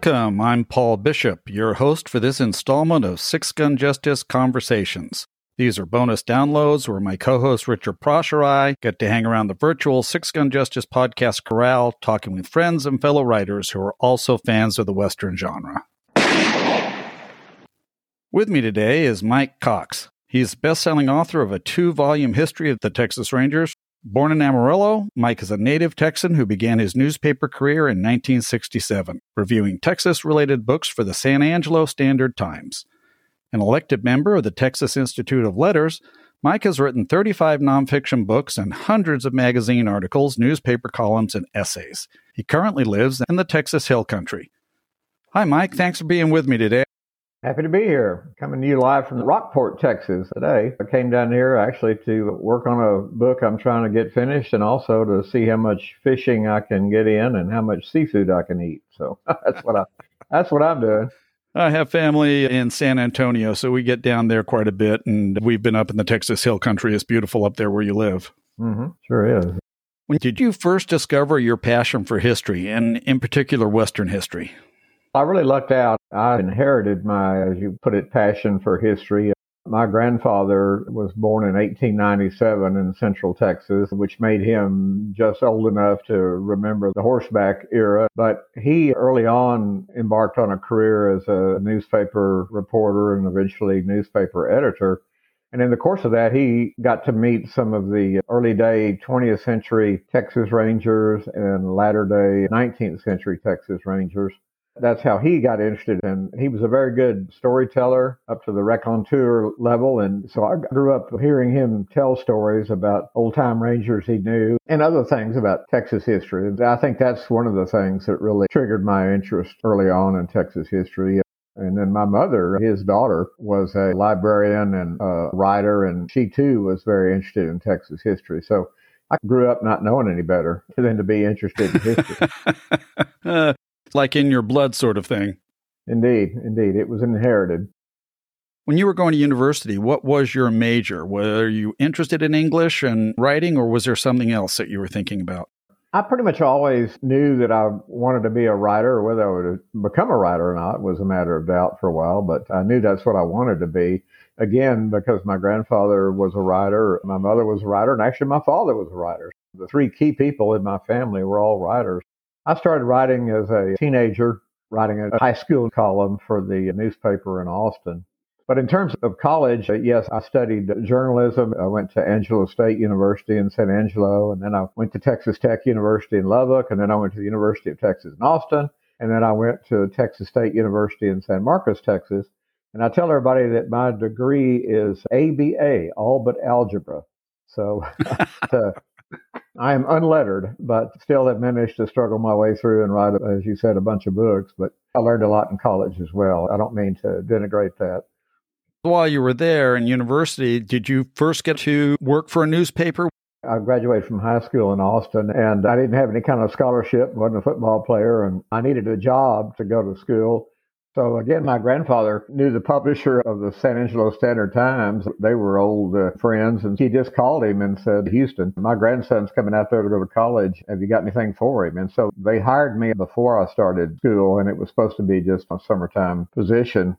Welcome. I'm Paul Bishop, your host for this installment of Six Gun Justice Conversations. These are bonus downloads where my co host Richard Prosch or I get to hang around the virtual Six Gun Justice podcast corral, talking with friends and fellow writers who are also fans of the Western genre. With me today is Mike Cox. He's best selling author of a two volume history of the Texas Rangers, Born in Amarillo, Mike is a native Texan who began his newspaper career in 1967, reviewing Texas related books for the San Angelo Standard Times. An elected member of the Texas Institute of Letters, Mike has written 35 nonfiction books and hundreds of magazine articles, newspaper columns, and essays. He currently lives in the Texas Hill Country. Hi, Mike. Thanks for being with me today. Happy to be here. Coming to you live from Rockport, Texas today. I came down here actually to work on a book I'm trying to get finished and also to see how much fishing I can get in and how much seafood I can eat. So that's what I that's what I'm doing. I have family in San Antonio, so we get down there quite a bit and we've been up in the Texas Hill Country. It's beautiful up there where you live. Mm-hmm. Sure is. When did you first discover your passion for history and in particular Western history? I really lucked out. I inherited my, as you put it, passion for history. My grandfather was born in 1897 in Central Texas, which made him just old enough to remember the horseback era. But he early on embarked on a career as a newspaper reporter and eventually newspaper editor. And in the course of that, he got to meet some of the early day 20th century Texas Rangers and latter day 19th century Texas Rangers that's how he got interested and he was a very good storyteller up to the raconteur level and so i grew up hearing him tell stories about old time rangers he knew and other things about texas history and i think that's one of the things that really triggered my interest early on in texas history and then my mother, his daughter, was a librarian and a writer, and she too was very interested in Texas history. So I grew up not knowing any better than to be interested in history. uh, like in your blood sort of thing. Indeed, indeed. It was inherited. When you were going to university, what was your major? Were you interested in English and writing, or was there something else that you were thinking about? I pretty much always knew that I wanted to be a writer, whether I would become a writer or not was a matter of doubt for a while, but I knew that's what I wanted to be. Again, because my grandfather was a writer, my mother was a writer, and actually my father was a writer. The three key people in my family were all writers. I started writing as a teenager, writing a high school column for the newspaper in Austin. But in terms of college, uh, yes, I studied journalism. I went to Angelo State University in San Angelo, and then I went to Texas Tech University in Lubbock, and then I went to the University of Texas in Austin, and then I went to Texas State University in San Marcos, Texas. And I tell everybody that my degree is ABA, all but algebra. So I am unlettered, but still have managed to struggle my way through and write, as you said, a bunch of books. But I learned a lot in college as well. I don't mean to denigrate that. While you were there in university, did you first get to work for a newspaper? I graduated from high school in Austin and I didn't have any kind of scholarship, wasn't a football player, and I needed a job to go to school. So again, my grandfather knew the publisher of the San Angelo Standard Times. They were old uh, friends, and he just called him and said, "Houston, my grandson's coming out there to go to college. Have you got anything for him?" And so they hired me before I started school, and it was supposed to be just a summertime position.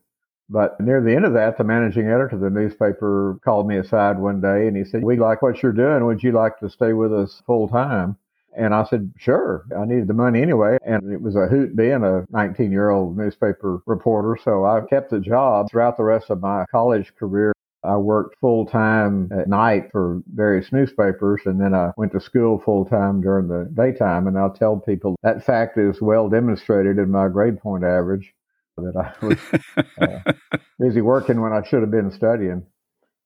But near the end of that, the managing editor of the newspaper called me aside one day and he said, We like what you're doing. Would you like to stay with us full time? And I said, sure. I needed the money anyway. And it was a hoot being a 19 year old newspaper reporter. So I kept the job throughout the rest of my college career. I worked full time at night for various newspapers and then I went to school full time during the daytime. And I'll tell people that fact is well demonstrated in my grade point average that I was uh, busy working when I should have been studying.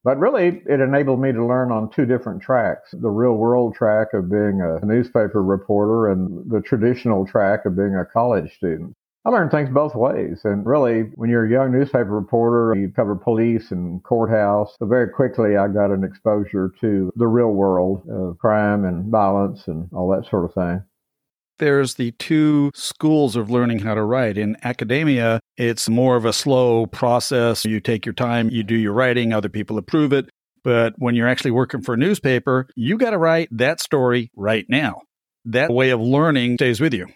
But really, it enabled me to learn on two different tracks the real world track of being a newspaper reporter and the traditional track of being a college student. I learned things both ways. And really, when you're a young newspaper reporter, you cover police and courthouse. So very quickly, I got an exposure to the real world of crime and violence and all that sort of thing there's the two schools of learning how to write. In academia, it's more of a slow process. You take your time, you do your writing, other people approve it. But when you're actually working for a newspaper, you got to write that story right now. That way of learning stays with you.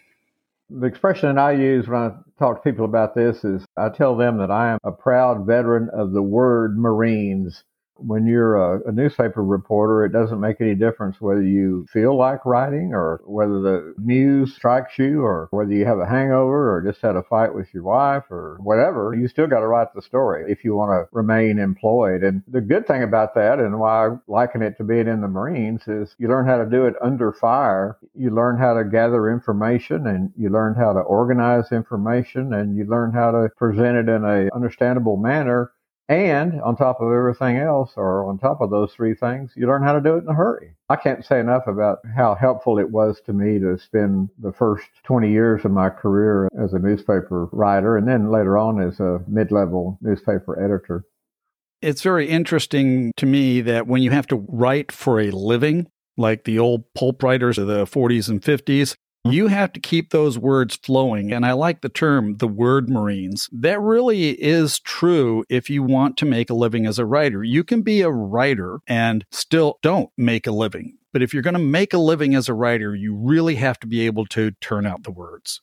The expression that I use when I talk to people about this is I tell them that I am a proud veteran of the word Marines when you're a, a, newspaper reporter, it doesn't make any difference whether you feel like writing or whether the news strikes you or whether you have a hangover or just had a fight with your wife or whatever. You still got to write the story if you want to remain employed. And the good thing about that and why I liken it to being in the Marines is you learn how to do it under fire. You learn how to gather information and you learn how to organize information and you learn how to present it in a understandable manner and on top of everything else, or on top of those three things, you learn how to do it in a hurry. I can't say enough about how helpful it was to me to spend the first 20 years of my career as a newspaper writer and then later on as a mid level newspaper editor. It's very interesting to me that when you have to write for a living, like the old pulp writers of the 40s and 50s, you have to keep those words flowing. And I like the term, the word Marines. That really is true if you want to make a living as a writer. You can be a writer and still don't make a living. But if you're going to make a living as a writer, you really have to be able to turn out the words.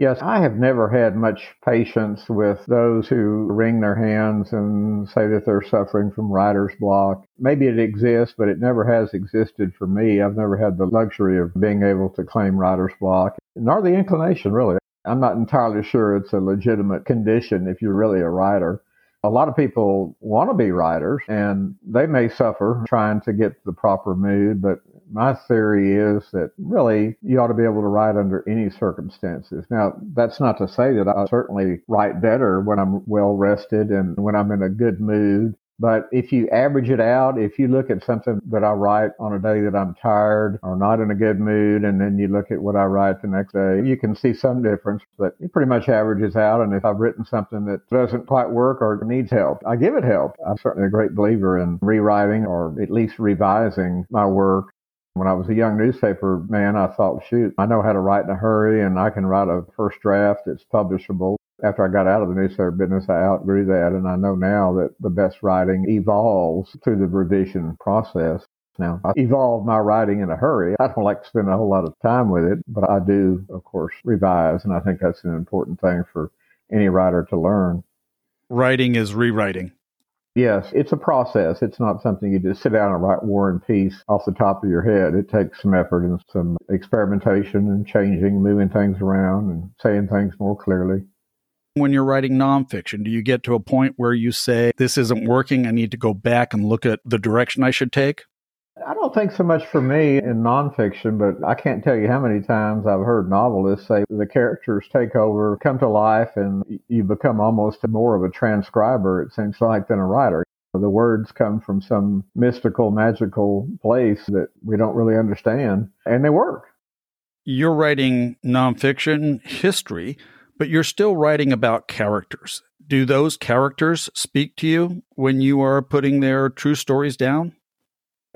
Yes, I have never had much patience with those who wring their hands and say that they're suffering from writer's block. Maybe it exists, but it never has existed for me. I've never had the luxury of being able to claim writer's block, nor the inclination, really. I'm not entirely sure it's a legitimate condition if you're really a writer. A lot of people want to be writers and they may suffer trying to get the proper mood, but my theory is that really you ought to be able to write under any circumstances. Now, that's not to say that I certainly write better when I'm well rested and when I'm in a good mood. But if you average it out, if you look at something that I write on a day that I'm tired or not in a good mood, and then you look at what I write the next day, you can see some difference, but it pretty much averages out. And if I've written something that doesn't quite work or needs help, I give it help. I'm certainly a great believer in rewriting or at least revising my work when I was a young newspaper man, I thought, shoot, I know how to write in a hurry and I can write a first draft that's publishable. After I got out of the newspaper business, I outgrew that. And I know now that the best writing evolves through the revision process. Now, I evolve my writing in a hurry. I don't like to spend a whole lot of time with it, but I do, of course, revise. And I think that's an important thing for any writer to learn. Writing is rewriting. Yes, it's a process. It's not something you just sit down and write War and Peace off the top of your head. It takes some effort and some experimentation and changing, moving things around and saying things more clearly. When you're writing nonfiction, do you get to a point where you say, This isn't working, I need to go back and look at the direction I should take? I don't think so much for me in nonfiction, but I can't tell you how many times I've heard novelists say the characters take over, come to life, and you become almost more of a transcriber, it seems like, than a writer. The words come from some mystical, magical place that we don't really understand, and they work. You're writing nonfiction history, but you're still writing about characters. Do those characters speak to you when you are putting their true stories down?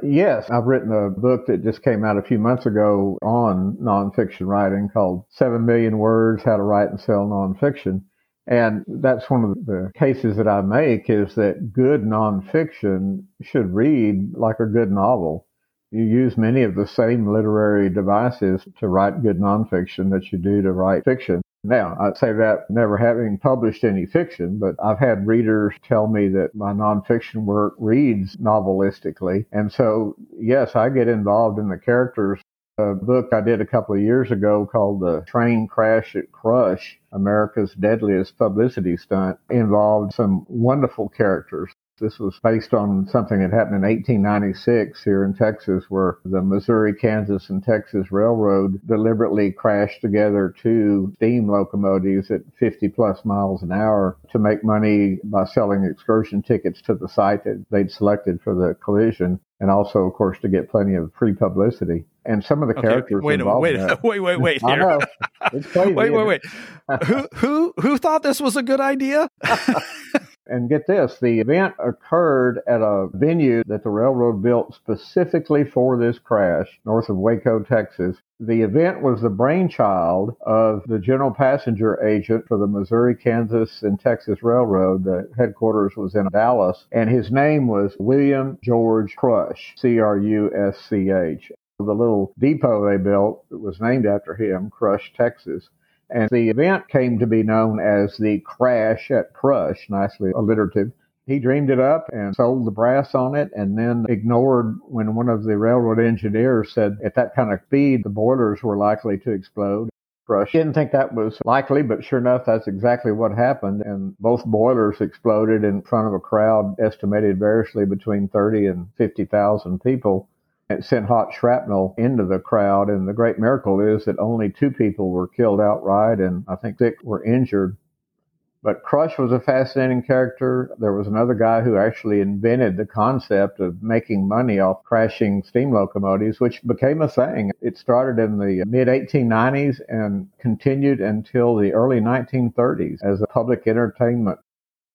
Yes, I've written a book that just came out a few months ago on nonfiction writing called Seven Million Words How to Write and Sell Nonfiction. And that's one of the cases that I make is that good nonfiction should read like a good novel. You use many of the same literary devices to write good nonfiction that you do to write fiction. Now, I'd say that never having published any fiction, but I've had readers tell me that my nonfiction work reads novelistically. And so, yes, I get involved in the characters. A book I did a couple of years ago called The Train Crash at Crush, America's Deadliest Publicity Stunt, involved some wonderful characters. This was based on something that happened in 1896 here in Texas, where the Missouri, Kansas, and Texas Railroad deliberately crashed together two steam locomotives at 50 plus miles an hour to make money by selling excursion tickets to the site that they'd selected for the collision, and also, of course, to get plenty of free publicity. And some of the okay, characters wait, involved wait, in wait, wait, wait, wait, here. It's crazy. wait, wait, wait. who, who, who thought this was a good idea? And get this, the event occurred at a venue that the railroad built specifically for this crash north of Waco, Texas. The event was the brainchild of the general passenger agent for the Missouri, Kansas, and Texas Railroad. The headquarters was in Dallas, and his name was William George Crush, C R U S C H. The little depot they built was named after him, Crush, Texas. And the event came to be known as the crash at Crush, nicely alliterative. He dreamed it up and sold the brass on it and then ignored when one of the railroad engineers said at that kind of speed the boilers were likely to explode. Crush didn't think that was likely, but sure enough, that's exactly what happened. And both boilers exploded in front of a crowd estimated variously between 30 and 50,000 people. It sent hot shrapnel into the crowd. And the great miracle is that only two people were killed outright, and I think six were injured. But Crush was a fascinating character. There was another guy who actually invented the concept of making money off crashing steam locomotives, which became a thing. It started in the mid 1890s and continued until the early 1930s as a public entertainment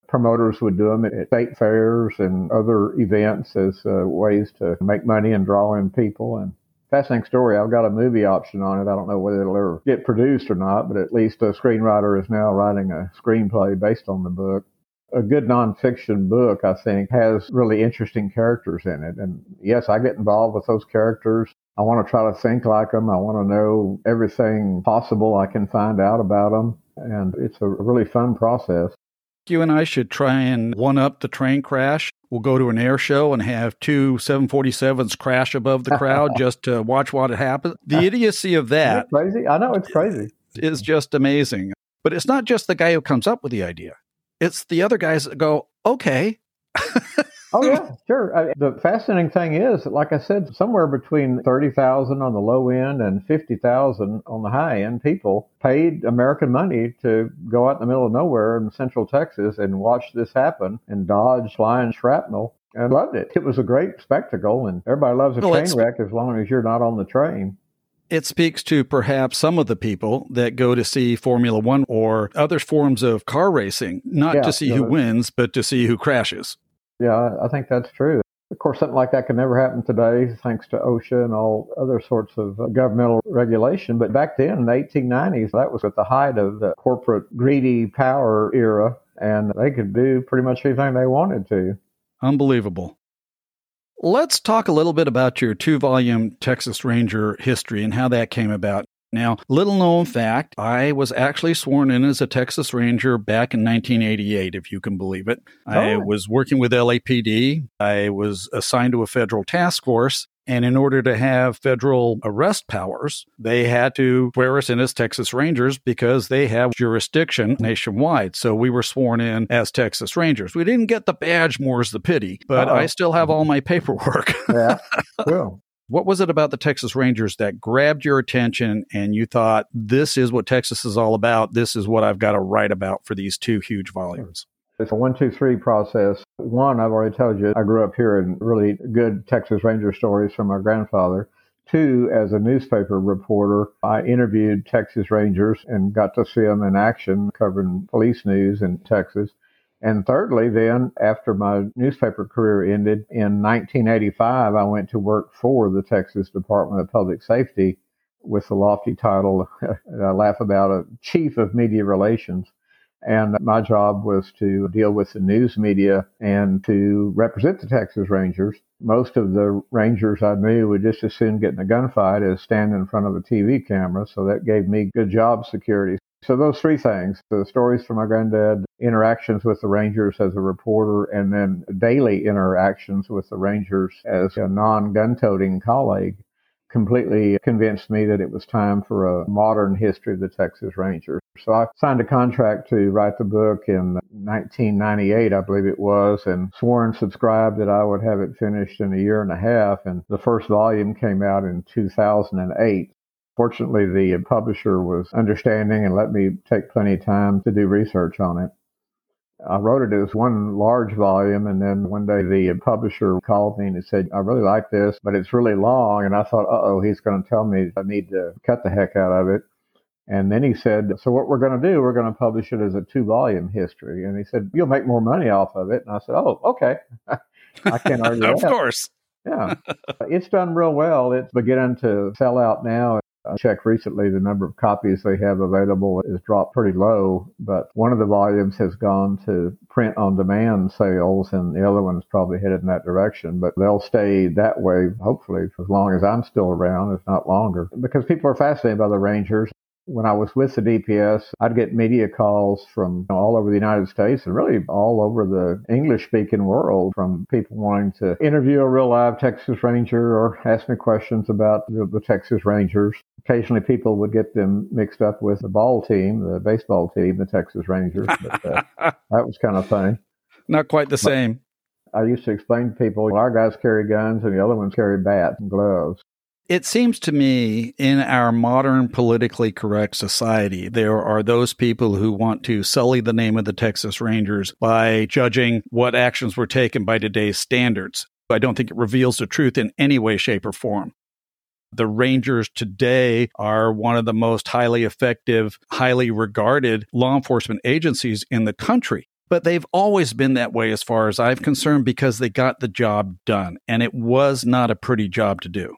promoters would do them at state fairs and other events as uh, ways to make money and draw in people. And fascinating story. I've got a movie option on it. I don't know whether it'll ever get produced or not, but at least a screenwriter is now writing a screenplay based on the book. A good nonfiction book, I think, has really interesting characters in it. And yes, I get involved with those characters. I want to try to think like them. I want to know everything possible I can find out about them. And it's a really fun process you and I should try and one up the train crash. We'll go to an air show and have two 747s crash above the crowd just to watch what happens. The idiocy of that crazy. I know it's crazy. Is just amazing. But it's not just the guy who comes up with the idea. It's the other guys that go, "Okay, oh yeah, sure. I, the fascinating thing is, like I said, somewhere between thirty thousand on the low end and fifty thousand on the high end, people paid American money to go out in the middle of nowhere in Central Texas and watch this happen and dodge flying shrapnel. And loved it. It was a great spectacle, and everybody loves a well, train wreck as long as you're not on the train it speaks to perhaps some of the people that go to see Formula One or other forms of car racing, not yeah, to see who wins, but to see who crashes. Yeah, I think that's true. Of course, something like that could never happen today, thanks to OSHA and all other sorts of uh, governmental regulation. But back then, in the 1890s, that was at the height of the corporate greedy power era, and they could do pretty much anything they wanted to. Unbelievable. Let's talk a little bit about your two volume Texas Ranger history and how that came about. Now, little known fact, I was actually sworn in as a Texas Ranger back in 1988, if you can believe it. Oh. I was working with LAPD. I was assigned to a federal task force. And in order to have federal arrest powers, they had to swear us in as Texas Rangers because they have jurisdiction nationwide. So we were sworn in as Texas Rangers. We didn't get the badge, more's the pity, but Uh-oh. I still have all my paperwork. yeah, cool. What was it about the Texas Rangers that grabbed your attention and you thought, this is what Texas is all about? This is what I've got to write about for these two huge volumes? It's a one, two, three process. One, I've already told you, I grew up hearing really good Texas Ranger stories from my grandfather. Two, as a newspaper reporter, I interviewed Texas Rangers and got to see them in action covering police news in Texas. And thirdly, then after my newspaper career ended in 1985, I went to work for the Texas Department of Public Safety with the lofty title, I laugh about a chief of media relations. And my job was to deal with the news media and to represent the Texas Rangers. Most of the Rangers I knew would just as soon get in a gunfight as stand in front of a TV camera. So that gave me good job security. So those three things, the stories from my granddad, interactions with the Rangers as a reporter, and then daily interactions with the Rangers as a non-gun toting colleague completely convinced me that it was time for a modern history of the Texas Rangers. So I signed a contract to write the book in 1998, I believe it was, and swore and subscribed that I would have it finished in a year and a half. And the first volume came out in 2008. Fortunately, the publisher was understanding and let me take plenty of time to do research on it. I wrote it as one large volume, and then one day the publisher called me and said, I really like this, but it's really long. And I thought, uh oh, he's going to tell me I need to cut the heck out of it. And then he said, So what we're going to do, we're going to publish it as a two volume history. And he said, You'll make more money off of it. And I said, Oh, okay. I can't argue Of course. Yeah. it's done real well. It's beginning to sell out now. I checked recently, the number of copies they have available has dropped pretty low, but one of the volumes has gone to print on demand sales, and the other one's probably headed in that direction. But they'll stay that way, hopefully, as long as I'm still around, if not longer, because people are fascinated by the Rangers. When I was with the DPS, I'd get media calls from all over the United States and really all over the English speaking world from people wanting to interview a real live Texas Ranger or ask me questions about the, the Texas Rangers. Occasionally, people would get them mixed up with the ball team, the baseball team, the Texas Rangers. But uh, that was kind of funny. Not quite the but same. I used to explain to people, well, our guys carry guns and the other ones carry bats and gloves. It seems to me in our modern politically correct society, there are those people who want to sully the name of the Texas Rangers by judging what actions were taken by today's standards. I don't think it reveals the truth in any way, shape, or form. The Rangers today are one of the most highly effective, highly regarded law enforcement agencies in the country. But they've always been that way, as far as I'm concerned, because they got the job done. And it was not a pretty job to do.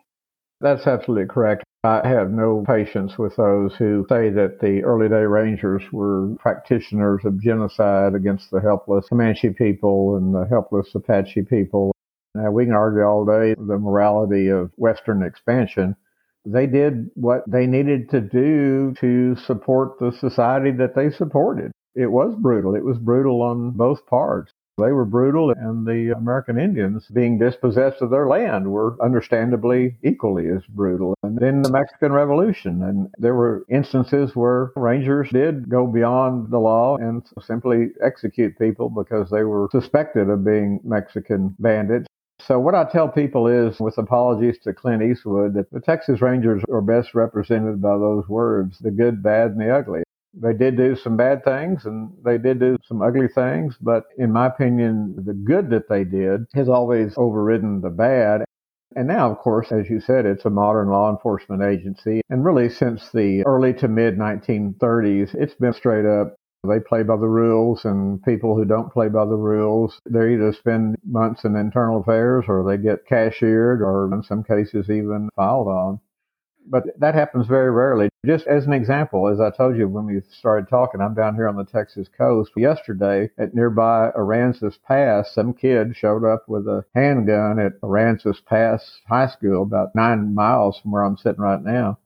That's absolutely correct. I have no patience with those who say that the early day Rangers were practitioners of genocide against the helpless Comanche people and the helpless Apache people. Now, we can argue all day the morality of Western expansion. They did what they needed to do to support the society that they supported. It was brutal. It was brutal on both parts. They were brutal, and the American Indians, being dispossessed of their land, were understandably equally as brutal. And then the Mexican Revolution, and there were instances where Rangers did go beyond the law and simply execute people because they were suspected of being Mexican bandits. So what I tell people is, with apologies to Clint Eastwood, that the Texas Rangers are best represented by those words, the good, bad, and the ugly. They did do some bad things and they did do some ugly things, but in my opinion, the good that they did has always overridden the bad. And now, of course, as you said, it's a modern law enforcement agency. And really, since the early to mid 1930s, it's been straight up they play by the rules, and people who don't play by the rules, they either spend months in internal affairs or they get cashiered or in some cases even filed on. But that happens very rarely. Just as an example, as I told you when we started talking, I'm down here on the Texas coast. Yesterday at nearby Aransas Pass, some kid showed up with a handgun at Aransas Pass High School, about nine miles from where I'm sitting right now.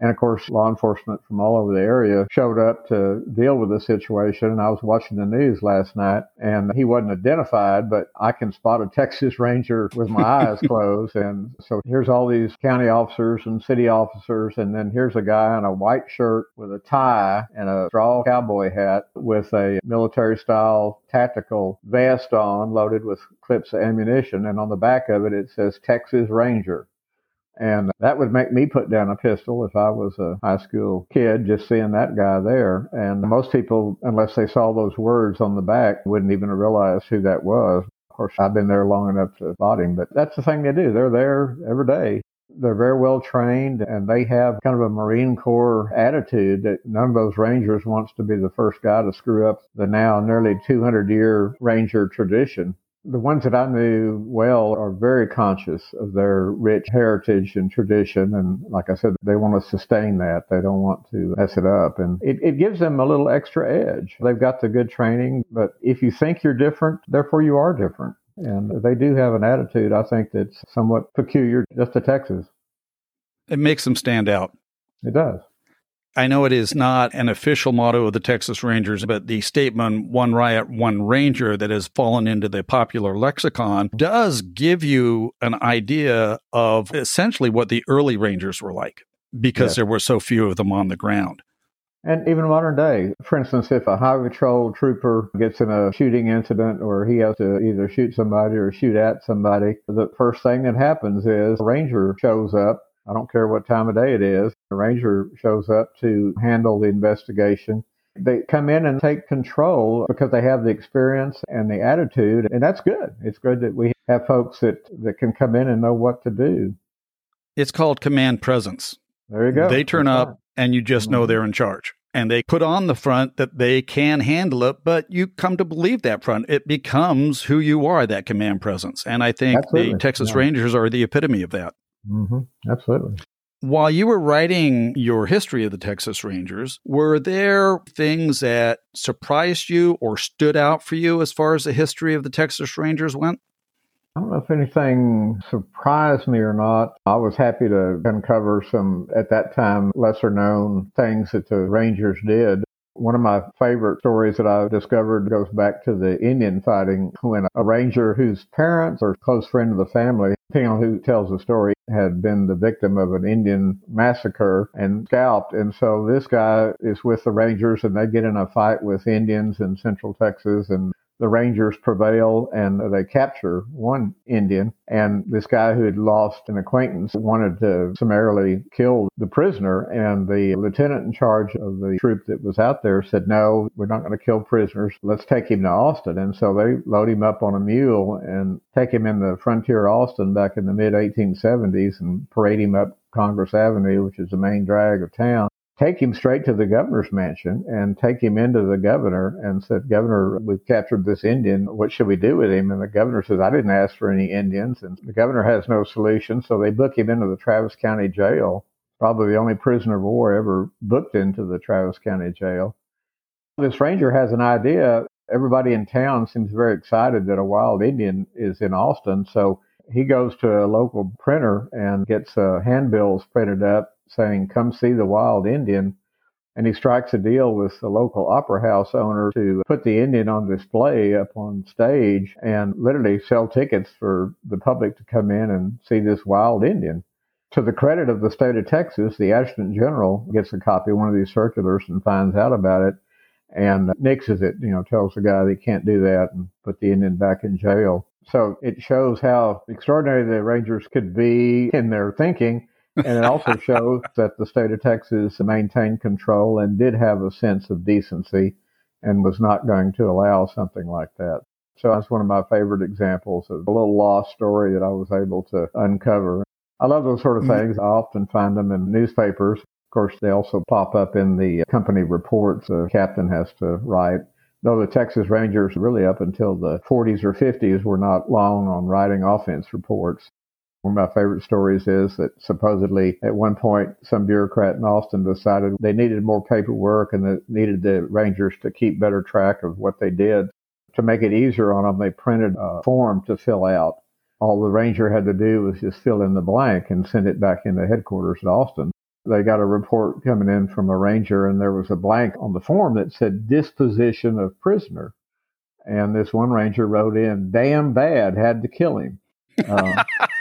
And of course, law enforcement from all over the area showed up to deal with the situation. And I was watching the news last night and he wasn't identified, but I can spot a Texas Ranger with my eyes closed. And so here's all these county officers and city officers. And then here's a guy in a white shirt with a tie and a straw cowboy hat with a military style tactical vest on loaded with clips of ammunition. And on the back of it, it says Texas Ranger. And that would make me put down a pistol if I was a high school kid, just seeing that guy there. And most people, unless they saw those words on the back, wouldn't even realize who that was. Of course, I've been there long enough to spot him, but that's the thing they do. They're there every day. They're very well trained and they have kind of a Marine Corps attitude that none of those Rangers wants to be the first guy to screw up the now nearly 200 year Ranger tradition the ones that I knew well are very conscious of their rich heritage and tradition. And like I said, they want to sustain that. They don't want to mess it up. And it, it gives them a little extra edge. They've got the good training, but if you think you're different, therefore you are different. And they do have an attitude, I think, that's somewhat peculiar just to Texas. It makes them stand out. It does. I know it is not an official motto of the Texas Rangers, but the statement, one riot, one ranger, that has fallen into the popular lexicon does give you an idea of essentially what the early Rangers were like because yes. there were so few of them on the ground. And even modern day, for instance, if a highway patrol trooper gets in a shooting incident or he has to either shoot somebody or shoot at somebody, the first thing that happens is a ranger shows up I don't care what time of day it is. The ranger shows up to handle the investigation. They come in and take control because they have the experience and the attitude, and that's good. It's good that we have folks that, that can come in and know what to do. It's called command presence. There you go. They turn that's up right. and you just know mm-hmm. they're in charge. And they put on the front that they can handle it, but you come to believe that front. It becomes who you are, that command presence. And I think Absolutely. the Texas yeah. Rangers are the epitome of that. Mm-hmm. Absolutely. While you were writing your history of the Texas Rangers, were there things that surprised you or stood out for you as far as the history of the Texas Rangers went? I don't know if anything surprised me or not. I was happy to uncover some, at that time, lesser known things that the Rangers did. One of my favorite stories that I discovered goes back to the Indian fighting when a ranger whose parents or close friend of the family, depending on who tells the story, had been the victim of an Indian massacre and scalped. And so this guy is with the Rangers and they get in a fight with Indians in central Texas and the Rangers prevail and they capture one Indian. And this guy who had lost an acquaintance wanted to summarily kill the prisoner. And the lieutenant in charge of the troop that was out there said, No, we're not going to kill prisoners. Let's take him to Austin. And so they load him up on a mule and take him in the frontier Austin back in the mid 1870s and parade him up Congress Avenue, which is the main drag of town take him straight to the governor's mansion and take him into the governor and said, Governor, we've captured this Indian. What should we do with him? And the governor says, I didn't ask for any Indians. And the governor has no solution. So they book him into the Travis County jail, probably the only prisoner of war ever booked into the Travis County jail. This ranger has an idea. Everybody in town seems very excited that a wild Indian is in Austin. So he goes to a local printer and gets uh, handbills printed up saying, Come see the wild Indian. And he strikes a deal with the local opera house owner to put the Indian on display up on stage and literally sell tickets for the public to come in and see this wild Indian. To the credit of the state of Texas, the adjutant general gets a copy of one of these circulars and finds out about it and nixes it, you know, tells the guy he can't do that and put the Indian back in jail. So it shows how extraordinary the Rangers could be in their thinking and it also shows that the state of Texas maintained control and did have a sense of decency and was not going to allow something like that. So that's one of my favorite examples of a little lost story that I was able to uncover. I love those sort of mm-hmm. things. I often find them in newspapers. Of course, they also pop up in the company reports the captain has to write. Though the Texas Rangers, really up until the 40s or 50s, were not long on writing offense reports. One of my favorite stories is that supposedly at one point some bureaucrat in Austin decided they needed more paperwork and that needed the Rangers to keep better track of what they did. To make it easier on them, they printed a form to fill out. All the Ranger had to do was just fill in the blank and send it back into headquarters in Austin. They got a report coming in from a Ranger and there was a blank on the form that said disposition of prisoner. And this one Ranger wrote in, damn bad, had to kill him. Uh,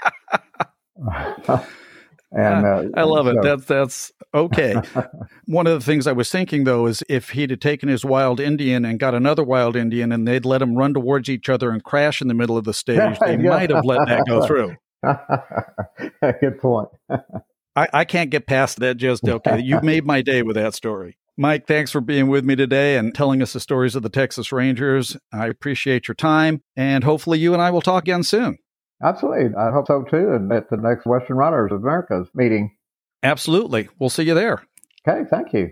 and uh, I love it. So. That's that's okay. One of the things I was thinking though is if he'd have taken his wild Indian and got another wild Indian and they'd let them run towards each other and crash in the middle of the stage, they might have let that go through. Good point. I, I can't get past that. Just okay. You've made my day with that story. Mike, thanks for being with me today and telling us the stories of the Texas Rangers. I appreciate your time, and hopefully, you and I will talk again soon. Absolutely. I hope so too. And at the next Western Writers of America's meeting. Absolutely. We'll see you there. Okay. Thank you.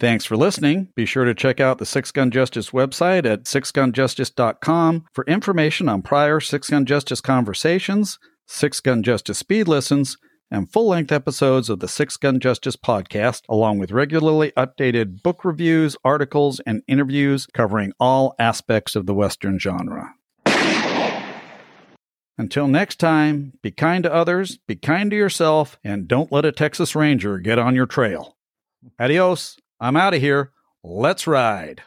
Thanks for listening. Be sure to check out the Six Gun Justice website at sixgunjustice.com for information on prior Six Gun Justice conversations, Six Gun Justice speed listens, and full length episodes of the Six Gun Justice podcast, along with regularly updated book reviews, articles, and interviews covering all aspects of the Western genre. Until next time, be kind to others, be kind to yourself, and don't let a Texas Ranger get on your trail. Adios. I'm out of here. Let's ride.